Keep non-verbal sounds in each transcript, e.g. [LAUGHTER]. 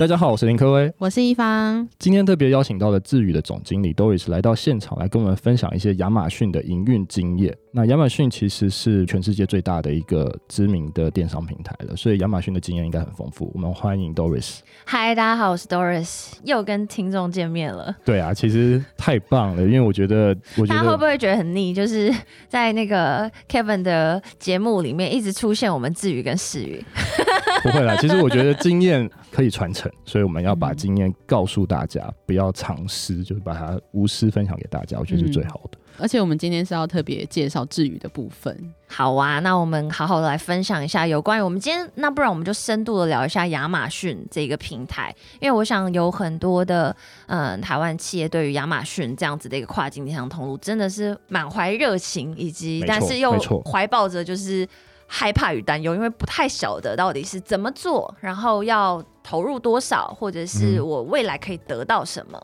大家好，我是林科威，我是一方。今天特别邀请到了智宇的总经理 Doris 来到现场，来跟我们分享一些亚马逊的营运经验。那亚马逊其实是全世界最大的一个知名的电商平台了，所以亚马逊的经验应该很丰富。我们欢迎 Doris。嗨，大家好，我是 Doris，又跟听众见面了。对啊，其实太棒了，因为我觉得，我觉得他会不会觉得很腻？就是在那个 Kevin 的节目里面一直出现我们智宇跟世宇。不会啦，其实我觉得经验可以传承，所以我们要把经验告诉大家，嗯、不要藏私，就是把它无私分享给大家，我觉得是最好的。嗯、而且我们今天是要特别介绍治愈的部分。好啊，那我们好好的来分享一下有关于我们今天，那不然我们就深度的聊一下亚马逊这个平台，因为我想有很多的嗯台湾企业对于亚马逊这样子的一个跨境电商通路，真的是满怀热情，以及但是又怀抱着就是。害怕与担忧，因为不太晓得到底是怎么做，然后要投入多少，或者是我未来可以得到什么。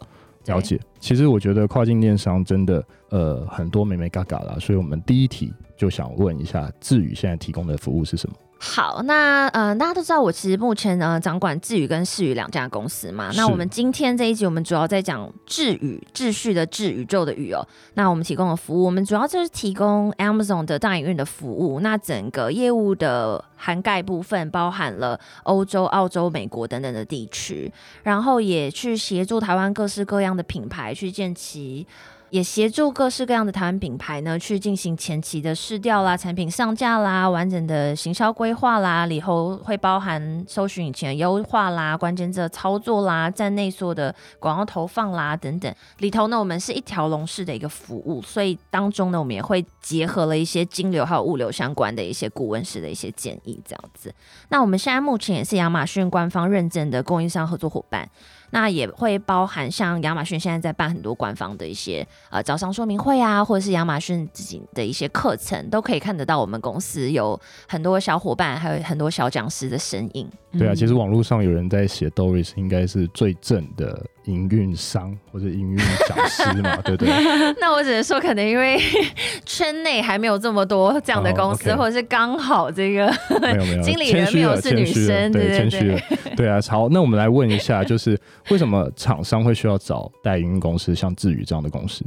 嗯、了解，其实我觉得跨境电商真的呃很多美眉嘎嘎啦，所以我们第一题就想问一下，智宇现在提供的服务是什么？好，那呃，大家都知道我其实目前呃掌管智宇跟世宇两家公司嘛。那我们今天这一集，我们主要在讲智宇，秩序的智，宇宙的宇哦。那我们提供的服务，我们主要就是提供 Amazon 的大营运的服务。那整个业务的涵盖部分包含了欧洲、澳洲、美国等等的地区，然后也去协助台湾各式各样的品牌去建起。也协助各式各样的台湾品牌呢，去进行前期的试调啦、产品上架啦、完整的行销规划啦，里头会包含搜寻引擎优化啦、关键字操作啦、站内所的广告投放啦等等。里头呢，我们是一条龙式的一个服务，所以当中呢，我们也会结合了一些金流还有物流相关的一些顾问式的一些建议，这样子。那我们现在目前也是亚马逊官方认证的供应商合作伙伴。那也会包含像亚马逊现在在办很多官方的一些呃招商说明会啊，或者是亚马逊自己的一些课程，都可以看得到我们公司有很多小伙伴，还有很多小讲师的身影。对啊，其实网络上有人在写 Doris 应该是最正的营运商或者营运讲师嘛，[LAUGHS] 对不对？[LAUGHS] 那我只能说，可能因为 [LAUGHS] 圈内还没有这么多这样的公司，或者是刚好这个没有没有经理人没有是女生，对对对，对啊。好，那我们来问一下，就是为什么厂商会需要找代营运公司，像智宇这样的公司？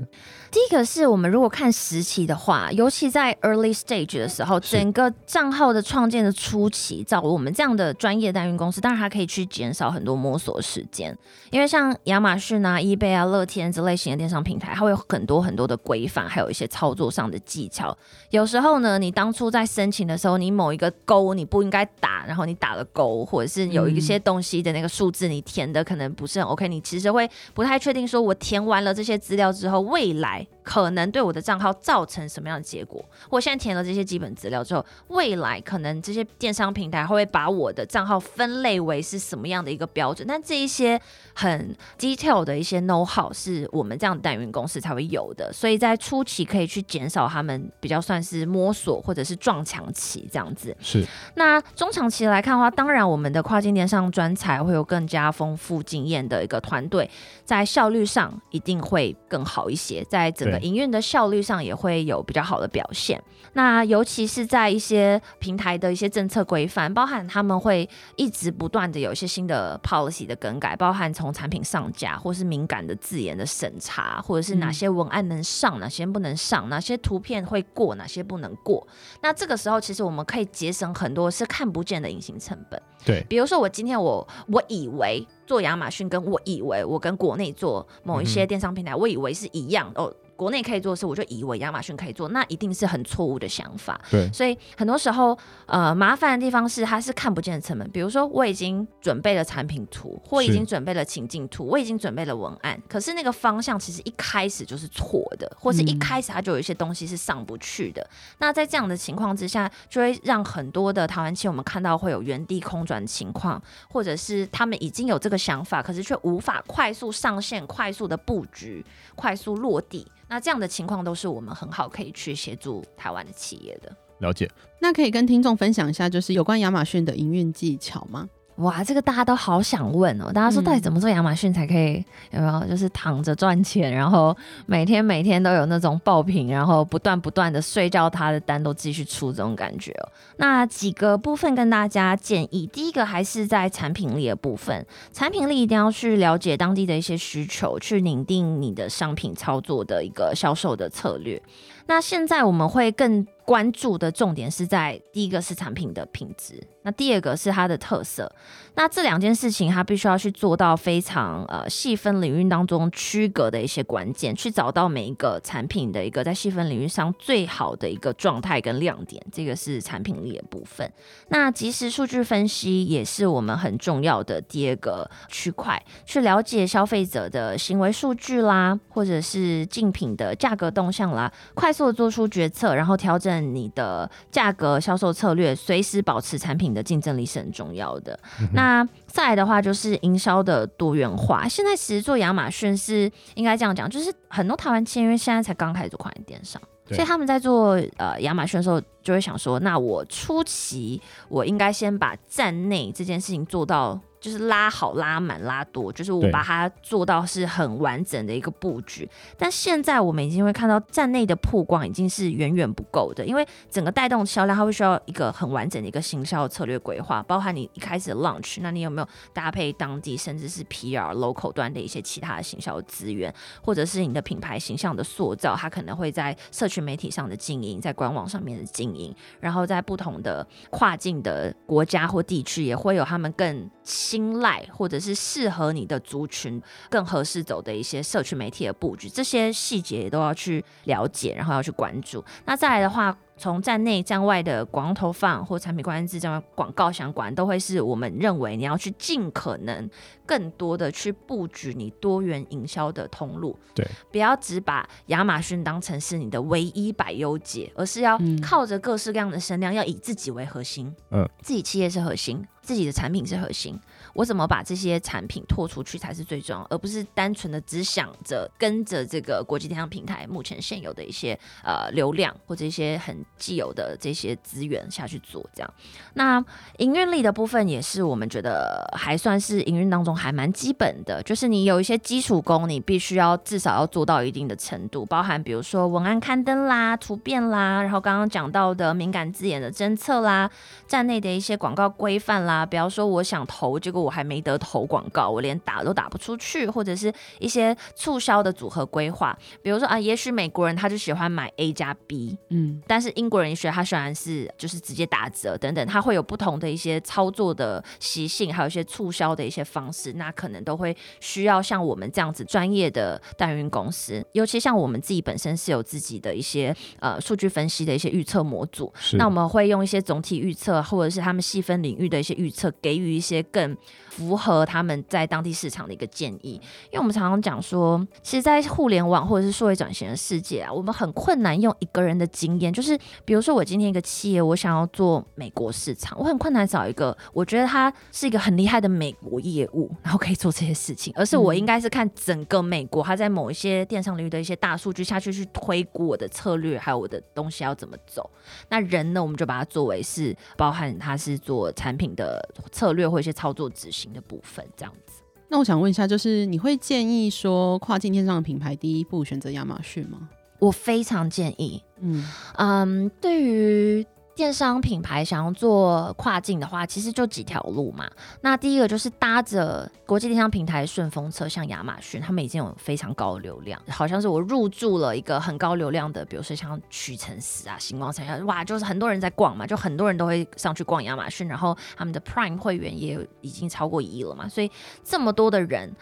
第一个是我们如果看时期的话，尤其在 early stage 的时候，整个账号的创建的初期，找我们这样的专业代运公司，当然它可以去减少很多摸索时间。因为像亚马逊啊、eBay 啊、乐天这类型的电商平台，它会有很多很多的规范，还有一些操作上的技巧。有时候呢，你当初在申请的时候，你某一个勾你不应该打，然后你打了勾，或者是有一些东西的那个数字你填的可能不是很 OK，你其实会不太确定，说我填完了这些资料之后，未来。Bye. 可能对我的账号造成什么样的结果？我现在填了这些基本资料之后，未来可能这些电商平台会把我的账号分类为是什么样的一个标准？但这一些很 detail 的一些 know how 是我们这样的代运公司才会有的，所以在初期可以去减少他们比较算是摸索或者是撞墙期这样子。是。那中长期来看的话，当然我们的跨境电商专才会有更加丰富经验的一个团队，在效率上一定会更好一些，在整个营运的效率上也会有比较好的表现。那尤其是在一些平台的一些政策规范，包含他们会一直不断的有一些新的 policy 的更改，包含从产品上架或是敏感的字眼的审查，或者是哪些文案能上，哪些不能上，哪些图片会过，哪些不能过。那这个时候，其实我们可以节省很多是看不见的隐形成本。对，比如说我今天我我以为做亚马逊，跟我以为我跟国内做某一些电商平台，嗯、我以为是一样哦。国内可以做的事，我就以为亚马逊可以做，那一定是很错误的想法。对，所以很多时候，呃，麻烦的地方是它是看不见的成本。比如说，我已经准备了产品图，或已经准备了情境图，我已经准备了文案，可是那个方向其实一开始就是错的，或是一开始它就有一些东西是上不去的。嗯、那在这样的情况之下，就会让很多的台湾企业我们看到会有原地空转的情况，或者是他们已经有这个想法，可是却无法快速上线、快速的布局、快速落地。那这样的情况都是我们很好可以去协助台湾的企业的。了解。那可以跟听众分享一下，就是有关亚马逊的营运技巧吗？哇，这个大家都好想问哦！大家说到底怎么做亚马逊才可以、嗯、有没有？就是躺着赚钱，然后每天每天都有那种爆品，然后不断不断的睡觉，他的单都继续出这种感觉哦。那几个部分跟大家建议，第一个还是在产品力的部分，产品力一定要去了解当地的一些需求，去拟定你的商品操作的一个销售的策略。那现在我们会更关注的重点是在第一个是产品的品质。那第二个是它的特色，那这两件事情它必须要去做到非常呃细分领域当中区隔的一些关键，去找到每一个产品的一个在细分领域上最好的一个状态跟亮点，这个是产品力的部分。那即时数据分析也是我们很重要的第二个区块，去了解消费者的行为数据啦，或者是竞品的价格动向啦，快速的做出决策，然后调整你的价格销售策略，随时保持产品的竞争力是很重要的。嗯、那再来的话，就是营销的多元化。现在其实做亚马逊是应该这样讲，就是很多台湾企业因为现在才刚开始做跨境电商，所以他们在做呃亚马逊的时候，就会想说，那我初期我应该先把站内这件事情做到。就是拉好、拉满、拉多，就是我把它做到是很完整的一个布局。但现在我们已经会看到站内的曝光已经是远远不够的，因为整个带动销量，它会需要一个很完整的一个行销策略规划，包含你一开始的 launch，那你有没有搭配当地甚至是 PR local 端的一些其他的行销资源，或者是你的品牌形象的塑造，它可能会在社群媒体上的经营，在官网上面的经营，然后在不同的跨境的国家或地区也会有他们更。青睐或者是适合你的族群更合适走的一些社群媒体的布局，这些细节也都要去了解，然后要去关注。那再来的话。从站内站外的广告投放或产品关键字这样广告相关，都会是我们认为你要去尽可能更多的去布局你多元营销的通路。对，不要只把亚马逊当成是你的唯一百优解，而是要靠着各式各样的声量，要以自己为核心。嗯，自己企业是核心，自己的产品是核心。我怎么把这些产品拓出去才是最重要，而不是单纯的只想着跟着这个国际电商平台目前现有的一些呃流量或者一些很既有的这些资源下去做这样。那营运力的部分也是我们觉得还算是营运当中还蛮基本的，就是你有一些基础功，你必须要至少要做到一定的程度，包含比如说文案刊登啦、图片啦，然后刚刚讲到的敏感字眼的侦测啦、站内的一些广告规范啦，比方说我想投，结果我还没得投广告，我连打都打不出去，或者是一些促销的组合规划，比如说啊，也许美国人他就喜欢买 A 加 B，嗯，但是英国人学他虽然是就是直接打折等等，他会有不同的一些操作的习性，还有一些促销的一些方式，那可能都会需要像我们这样子专业的代运公司，尤其像我们自己本身是有自己的一些呃数据分析的一些预测模组，那我们会用一些总体预测，或者是他们细分领域的一些预测，给予一些更符合他们在当地市场的一个建议，因为我们常常讲说，其实，在互联网或者是数位转型的世界啊，我们很困难用一个人的经验，就是比如说我今天一个企业，我想要做美国市场，我很困难找一个我觉得他是一个很厉害的美国业务，[LAUGHS] 然后可以做这些事情，而是我应该是看整个美国，他在某一些电商领域的一些大数据下去去推估我的策略，还有我的东西要怎么走。那人呢，我们就把它作为是包含他是做产品的策略或一些操作执行的部分，这样子。那我想问一下，就是你会建议说跨境电商的品牌第一步选择亚马逊吗？我非常建议。嗯嗯，对于。电商品牌想要做跨境的话，其实就几条路嘛。那第一个就是搭着国际电商平台顺风车，像亚马逊，他们已经有非常高的流量，好像是我入驻了一个很高流量的，比如说像屈臣氏啊、星光三月，哇，就是很多人在逛嘛，就很多人都会上去逛亚马逊，然后他们的 Prime 会员也已经超过一亿了嘛，所以这么多的人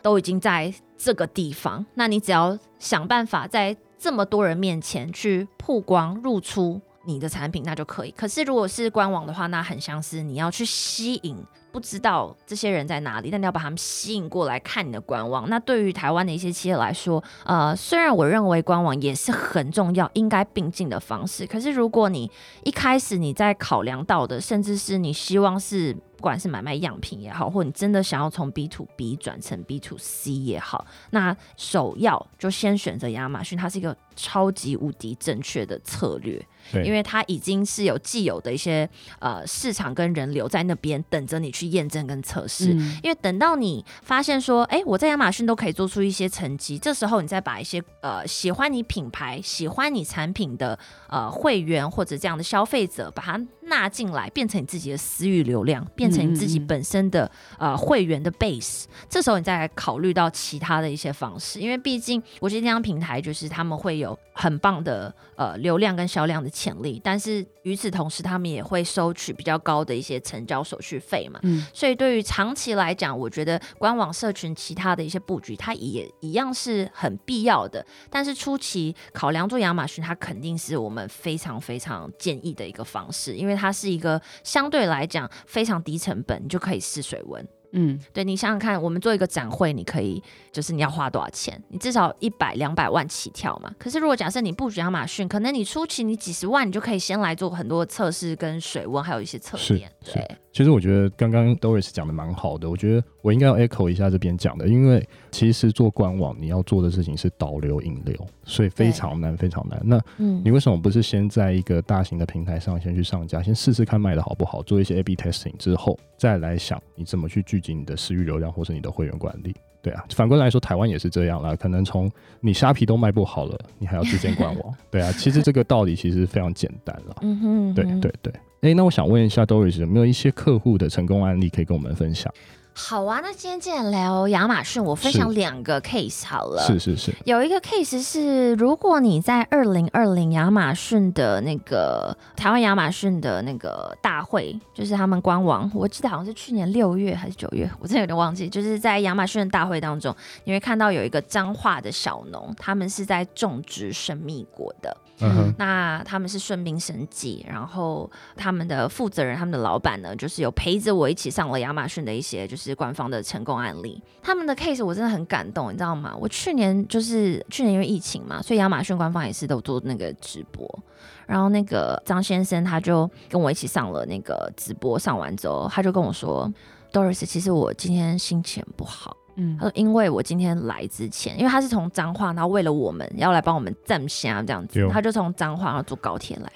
都已经在这个地方，那你只要想办法在这么多人面前去曝光入出。你的产品那就可以，可是如果是官网的话，那很像是你要去吸引不知道这些人在哪里，但你要把他们吸引过来看你的官网。那对于台湾的一些企业来说，呃，虽然我认为官网也是很重要，应该并进的方式，可是如果你一开始你在考量到的，甚至是你希望是。不管是买卖样品也好，或你真的想要从 B to B 转成 B to C 也好，那首要就先选择亚马逊，它是一个超级无敌正确的策略。对，因为它已经是有既有的一些呃市场跟人流在那边等着你去验证跟测试。嗯、因为等到你发现说，哎，我在亚马逊都可以做出一些成绩，这时候你再把一些呃喜欢你品牌、喜欢你产品的呃会员或者这样的消费者，把它纳进来，变成你自己的私域流量，变成你自己本身的呃会员的 base。这时候你再来考虑到其他的一些方式，因为毕竟国际电商平台就是他们会有很棒的呃流量跟销量的潜力，但是与此同时，他们也会收取比较高的一些成交手续费嘛。嗯，所以对于长期来讲，我觉得官网社群其他的一些布局，它也一样是很必要的。但是初期考量做亚马逊，它肯定是我们非常非常建议的一个方式，因为它是一个相对来讲非常低成本，你就可以试水温。嗯，对，你想想看，我们做一个展会，你可以就是你要花多少钱？你至少一百两百万起跳嘛。可是如果假设你布局亚马逊，可能你初期你几十万，你就可以先来做很多测试跟水温，还有一些测验。对。其实我觉得刚刚 Doris 讲的蛮好的，我觉得我应该要 echo 一下这边讲的，因为其实做官网你要做的事情是导流引流，所以非常难，非常难。那嗯你为什么不是先在一个大型的平台上先去上架，先试试看卖的好不好，做一些 A/B testing 之后，再来想你怎么去聚集你的私域流量或是你的会员管理？对啊，反过来说，台湾也是这样啦。可能从你虾皮都卖不好了，你还要自建官网？对啊，其实这个道理其实非常简单了。嗯哼，对对对。哎，那我想问一下 Doris，有没有一些客户的成功案例可以跟我们分享？好啊，那今天既然聊亚马逊，我分享两个 case 好了。是是是，有一个 case 是，如果你在二零二零亚马逊的那个台湾亚马逊的那个大会，就是他们官网，我记得好像是去年六月还是九月，我真的有点忘记。就是在亚马逊的大会当中，你会看到有一个彰化的小农，他们是在种植神秘果的。嗯，那他们是顺兵生计，然后他们的负责人、他们的老板呢，就是有陪着我一起上了亚马逊的一些就是官方的成功案例。他们的 case 我真的很感动，你知道吗？我去年就是去年因为疫情嘛，所以亚马逊官方也是都做那个直播，然后那个张先生他就跟我一起上了那个直播，上完之后他就跟我说，Doris，其实我今天心情不好。嗯，他说，因为我今天来之前，因为他是从彰化，然后为了我们要来帮我们站虾这样子，他就从彰化然后坐高铁来。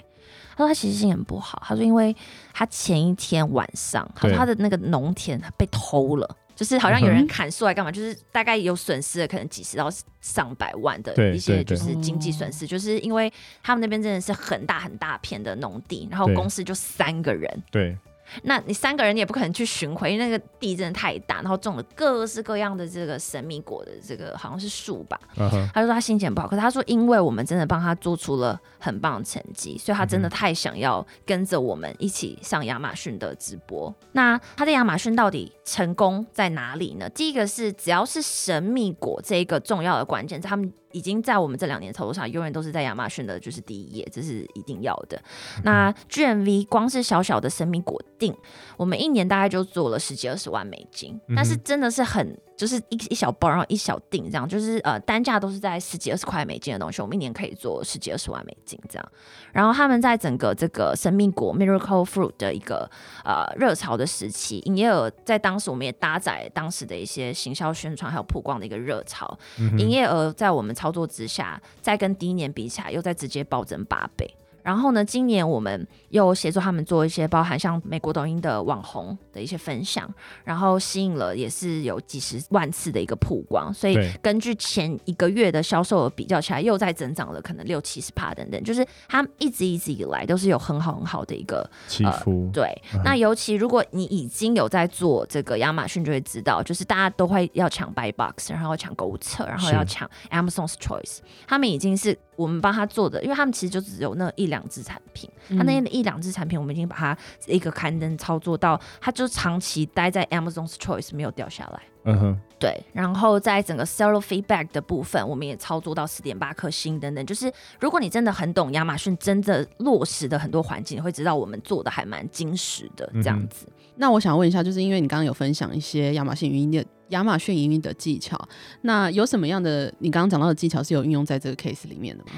他说他其实心情很不好，他说因为他前一天晚上，他说他的那个农田被偷了，就是好像有人砍树来干嘛，就是大概有损失了可能几十到上百万的一些就是经济损失，就是因为他们那边真的是很大很大片的农地，然后公司就三个人，对。那你三个人你也不可能去巡回，因为那个地真的太大，然后种了各式各样的这个神秘果的这个好像是树吧。Uh -huh. 他就说他心情不好，可是他说因为我们真的帮他做出了很棒的成绩，所以他真的太想要跟着我们一起上亚马逊的直播。那他在亚马逊到底成功在哪里呢？第一个是只要是神秘果这一个重要的关键，他们。已经在我们这两年操作上，永远都是在亚马逊的，就是第一页，这是一定要的。嗯、那 GMV 光是小小的神秘果定，我们一年大概就做了十几二十万美金，但是真的是很。就是一一小包，然后一小锭这样，就是呃单价都是在十几二十块美金的东西，我们一年可以做十几二十万美金这样。然后他们在整个这个生命果 Miracle Fruit 的一个呃热潮的时期，营业额在当时我们也搭载当时的一些行销宣传还有曝光的一个热潮，营业额在我们操作之下，再跟第一年比起来，又在直接暴增八倍。然后呢，今年我们又协助他们做一些包含像美国抖音的网红的一些分享，然后吸引了也是有几十万次的一个曝光，所以根据前一个月的销售额比较起来，又在增长了可能六七十趴等等，就是他们一直一直以来都是有很好很好的一个起伏。呃、对、嗯，那尤其如果你已经有在做这个亚马逊，就会知道，就是大家都会要抢 Buy Box，然后要抢购物车，然后要抢 Amazon's Choice，他们已经是。我们帮他做的，因为他们其实就只有那一两只产品，他那一两只产品，我们已经把它一个刊登操作到，他就长期待在 Amazon's Choice 没有掉下来。嗯哼，对。然后在整个 Seller Feedback 的部分，我们也操作到四点八颗星等等。就是如果你真的很懂亚马逊真的落实的很多环境，你会知道我们做的还蛮精实的这样子。那我想问一下，就是因为你刚刚有分享一些亚马逊语音的。亚马逊营运的技巧，那有什么样的你刚刚讲到的技巧是有运用在这个 case 里面的吗？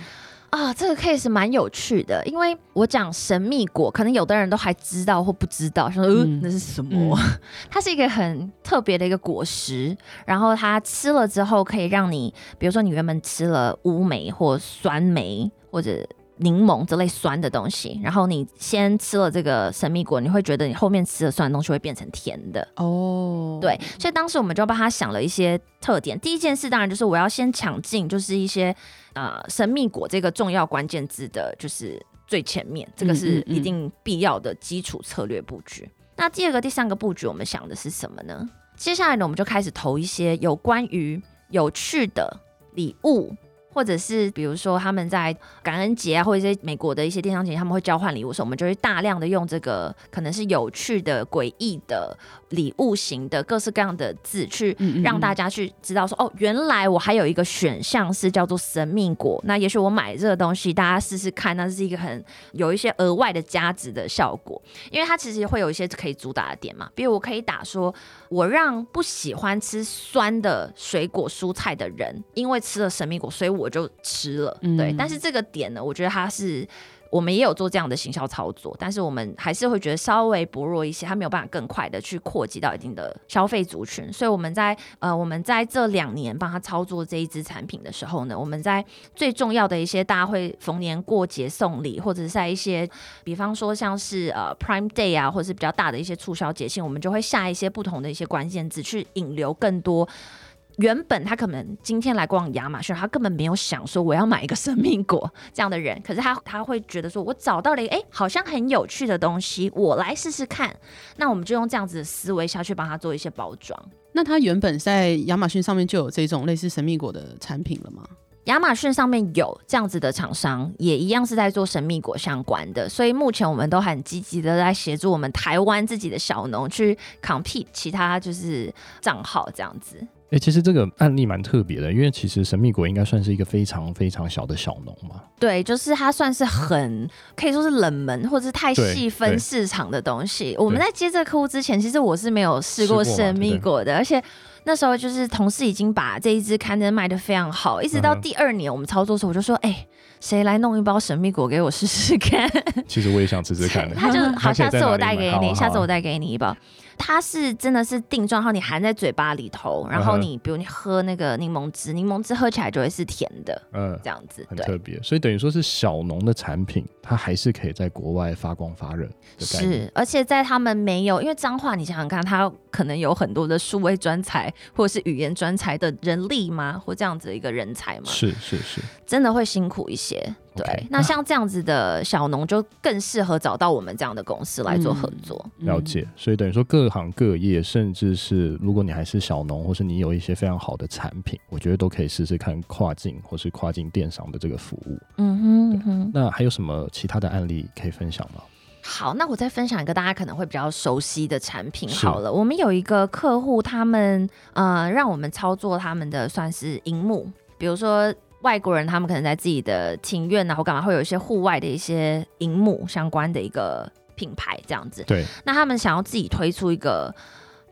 啊，这个 case 蛮有趣的，因为我讲神秘果，可能有的人都还知道或不知道，说呃、嗯、那是什么？嗯、[LAUGHS] 它是一个很特别的一个果实，然后它吃了之后可以让你，比如说你原本吃了乌梅或酸梅或者。柠檬这类酸的东西，然后你先吃了这个神秘果，你会觉得你后面吃的酸的东西会变成甜的哦。对，所以当时我们就帮他想了一些特点。第一件事当然就是我要先抢进，就是一些呃神秘果这个重要关键字的，就是最前面，这个是一定必要的基础策略布局。嗯嗯嗯。那第二个、第三个布局，我们想的是什么呢？接下来呢，我们就开始投一些有关于有趣的礼物。或者是比如说他们在感恩节啊，或者一些美国的一些电商节，他们会交换礼物的时候，我们就会大量的用这个可能是有趣的、诡异的礼物型的各式各样的字，去让大家去知道说，哦，原来我还有一个选项是叫做神秘果。那也许我买这个东西，大家试试看，那是一个很有一些额外的加值的效果，因为它其实会有一些可以主打的点嘛，比如我可以打说，我让不喜欢吃酸的水果蔬菜的人，因为吃了神秘果，所以我就吃了，对，嗯、但是这个点呢，我觉得它是我们也有做这样的行销操作，但是我们还是会觉得稍微薄弱一些，它没有办法更快的去扩及到一定的消费族群，所以我们在呃我们在这两年帮他操作这一支产品的时候呢，我们在最重要的一些大家会逢年过节送礼，或者是在一些比方说像是呃 Prime Day 啊，或者是比较大的一些促销节庆，我们就会下一些不同的一些关键字去引流更多。原本他可能今天来逛亚马逊，他根本没有想说我要买一个神秘果这样的人，可是他他会觉得说，我找到了一个哎，好像很有趣的东西，我来试试看。那我们就用这样子的思维下去帮他做一些包装。那他原本在亚马逊上面就有这种类似神秘果的产品了吗？亚马逊上面有这样子的厂商，也一样是在做神秘果相关的，所以目前我们都很积极的在协助我们台湾自己的小农去 compete 其他就是账号这样子。哎、欸，其实这个案例蛮特别的，因为其实神秘果应该算是一个非常非常小的小农嘛。对，就是它算是很可以说是冷门，或者是太细分市场的东西。我们在接这个客户之前，其实我是没有试过神秘果的，而且那时候就是同事已经把这一支刊登卖的非常好，一直到第二年我们操作的时候，我就说，哎、欸，谁来弄一包神秘果给我试试看？[LAUGHS] 其实我也想吃吃看。他就 [LAUGHS] 好，下次我带给你，下次我带给你一包。它是真的是定状，然后你含在嘴巴里头，然后你比如你喝那个柠檬汁，柠檬汁喝起来就会是甜的，嗯，这样子，很特别。所以等于说是小农的产品，它还是可以在国外发光发热。是，而且在他们没有，因为脏话，你想想看，它可能有很多的数位专才或者是语言专才的人力吗？或这样子的一个人才吗？是是是，真的会辛苦一些。对，okay, 那像这样子的小农就更适合找到我们这样的公司来做合作。嗯、了解，所以等于说各行各业，甚至是如果你还是小农，或是你有一些非常好的产品，我觉得都可以试试看跨境或是跨境电商的这个服务。嗯哼，嗯哼，那还有什么其他的案例可以分享吗？好，那我再分享一个大家可能会比较熟悉的产品好了。我们有一个客户，他们呃让我们操作他们的算是荧幕，比如说。外国人他们可能在自己的庭院啊，或干嘛会有一些户外的一些荧幕相关的一个品牌这样子。对。那他们想要自己推出一个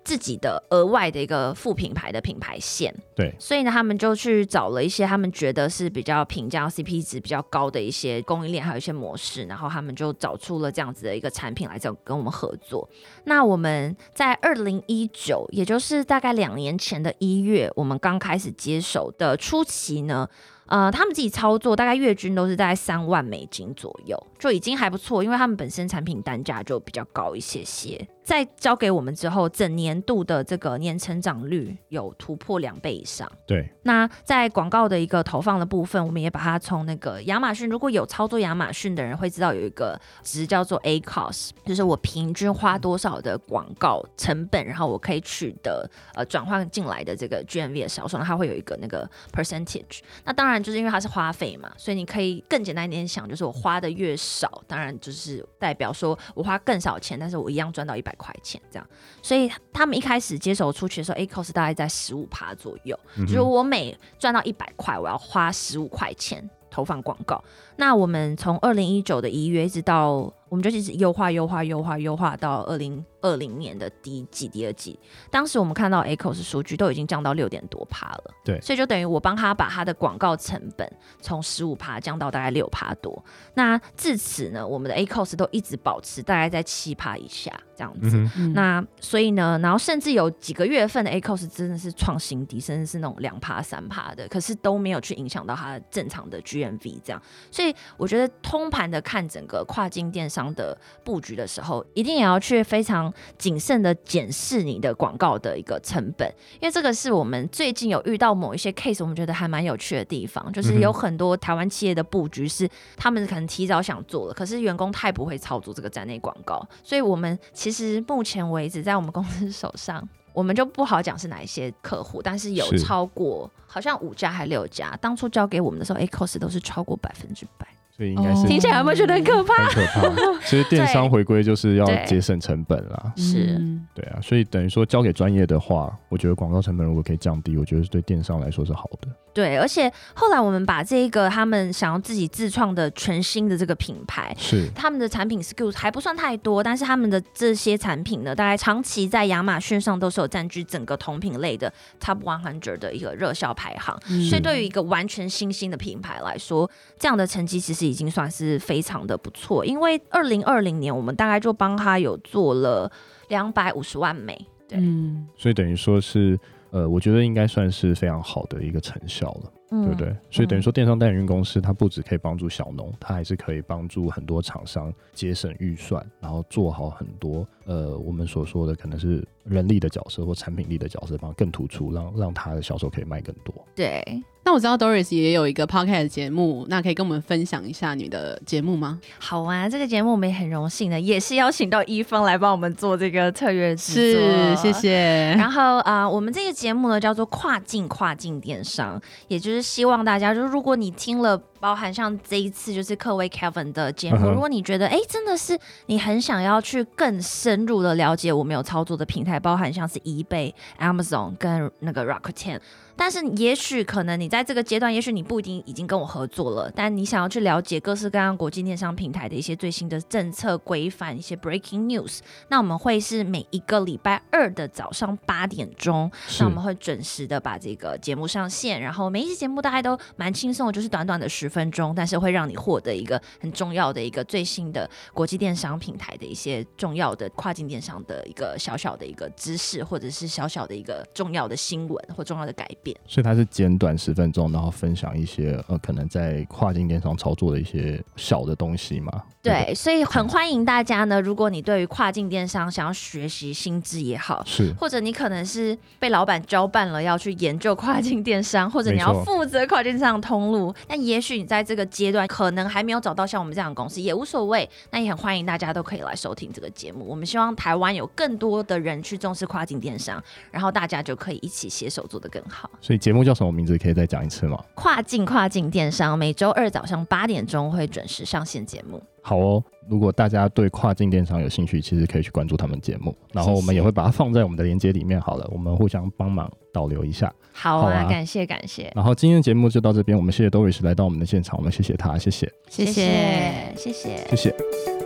自己的额外的一个副品牌的品牌线。对。所以呢，他们就去找了一些他们觉得是比较平价、CP 值比较高的一些供应链，还有一些模式，然后他们就找出了这样子的一个产品来这跟我们合作。那我们在二零一九，也就是大概两年前的一月，我们刚开始接手的初期呢。呃，他们自己操作大概月均都是在三万美金左右，就已经还不错，因为他们本身产品单价就比较高一些些。在交给我们之后，整年度的这个年成长率有突破两倍以上。对，那在广告的一个投放的部分，我们也把它从那个亚马逊，如果有操作亚马逊的人会知道有一个值叫做 A cost，就是我平均花多少的广告成本，然后我可以取得呃转换进来的这个 GMV 的销售，那它会有一个那个 percentage。那当然就是因为它是花费嘛，所以你可以更简单一点想，就是我花的越少，当然就是代表说我花更少钱，但是我一样赚到一百块钱这样，所以他们一开始接手出去的时候，ACOS 大概在十五趴左右，嗯、就是我每赚到一百块，我要花十五块钱投放广告。那我们从二零一九的一月一直到我们就一直优化、优化、优化、优化到二零二零年的第一季、第二季。当时我们看到 ACoS 数据都已经降到六点多趴了，对，所以就等于我帮他把他的广告成本从十五趴降到大概六趴多。那至此呢，我们的 ACoS 都一直保持大概在七趴以下这样子。那所以呢，然后甚至有几个月份的 ACoS 真的是创新低，甚至是那种两趴、三趴的，可是都没有去影响到他正常的 GMV 这样。所以我觉得通盘的看整个跨境电商的布局的时候，一定也要去非常谨慎的检视你的广告的一个成本，因为这个是我们最近有遇到某一些 case，我们觉得还蛮有趣的地方，就是有很多台湾企业的布局是他们可能提早想做了，可是员工太不会操作这个站内广告，所以我们其实目前为止在我们公司手上，我们就不好讲是哪一些客户，但是有超过好像五家还六家，当初交给我们的时候，A cost 都是超过百分之百。所以应该是听起来有没有觉得很可怕？很可怕。[LAUGHS] 其实电商回归就是要节省成本啦。是，对啊。所以等于说交给专业的话，我觉得广告成本如果可以降低，我觉得对电商来说是好的。对，而且后来我们把这个他们想要自己自创的全新的这个品牌，是他们的产品 SKU 还不算太多，但是他们的这些产品呢，大概长期在亚马逊上都是有占据整个同品类的 Top One Hundred 的一个热销排行。所以对于一个完全新兴的品牌来说，这样的成绩其实已经算是非常的不错。因为二零二零年我们大概就帮他有做了两百五十万美，对，嗯，所以等于说是。呃，我觉得应该算是非常好的一个成效了，嗯、对不对？所以等于说，电商代运公司它不只可以帮助小农，它还是可以帮助很多厂商节省预算，然后做好很多呃，我们所说的可能是人力的角色或产品力的角色，帮更突出，让让它的销售可以卖更多。对。那我知道 Doris 也有一个 podcast 节目，那可以跟我们分享一下你的节目吗？好啊，这个节目我们也很荣幸的，也是邀请到一方来帮我们做这个特约制作，是，谢谢。然后啊、呃，我们这个节目呢叫做跨境跨境电商，也就是希望大家，就是如果你听了。包含像这一次就是克威 Kevin 的节目，如果你觉得哎、欸、真的是你很想要去更深入的了解我们有操作的平台，包含像是 eBay、Amazon 跟那个 Rakuten，但是也许可能你在这个阶段，也许你不一定已经跟我合作了，但你想要去了解各式各样国际电商平台的一些最新的政策规范、一些 Breaking News，那我们会是每一个礼拜二的早上八点钟，那我们会准时的把这个节目上线，然后每一期节目大概都蛮轻松的，就是短短的十。十分钟，但是会让你获得一个很重要的一个最新的国际电商平台的一些重要的跨境电商的一个小小的一个知识，或者是小小的一个重要的新闻或重要的改变。所以它是简短十分钟，然后分享一些呃可能在跨境电商操作的一些小的东西嘛。对，所以很欢迎大家呢，如果你对于跨境电商想要学习新知也好，是或者你可能是被老板交办了要去研究跨境电商，或者你要负责跨境电商通路，那也许。你在这个阶段可能还没有找到像我们这样的公司，也无所谓。那也很欢迎大家都可以来收听这个节目。我们希望台湾有更多的人去重视跨境电商，然后大家就可以一起携手做得更好。所以节目叫什么名字？可以再讲一次吗？跨境跨境电商，每周二早上八点钟会准时上线节目。好哦，如果大家对跨境电商有兴趣，其实可以去关注他们节目，然后我们也会把它放在我们的链接里面。好了，我们互相帮忙导流一下。好啊，感谢感谢。然后今天的节目就到这边，我们谢谢 Doris 来到我们的现场，我们谢谢他，谢谢，谢谢，谢谢。谢谢。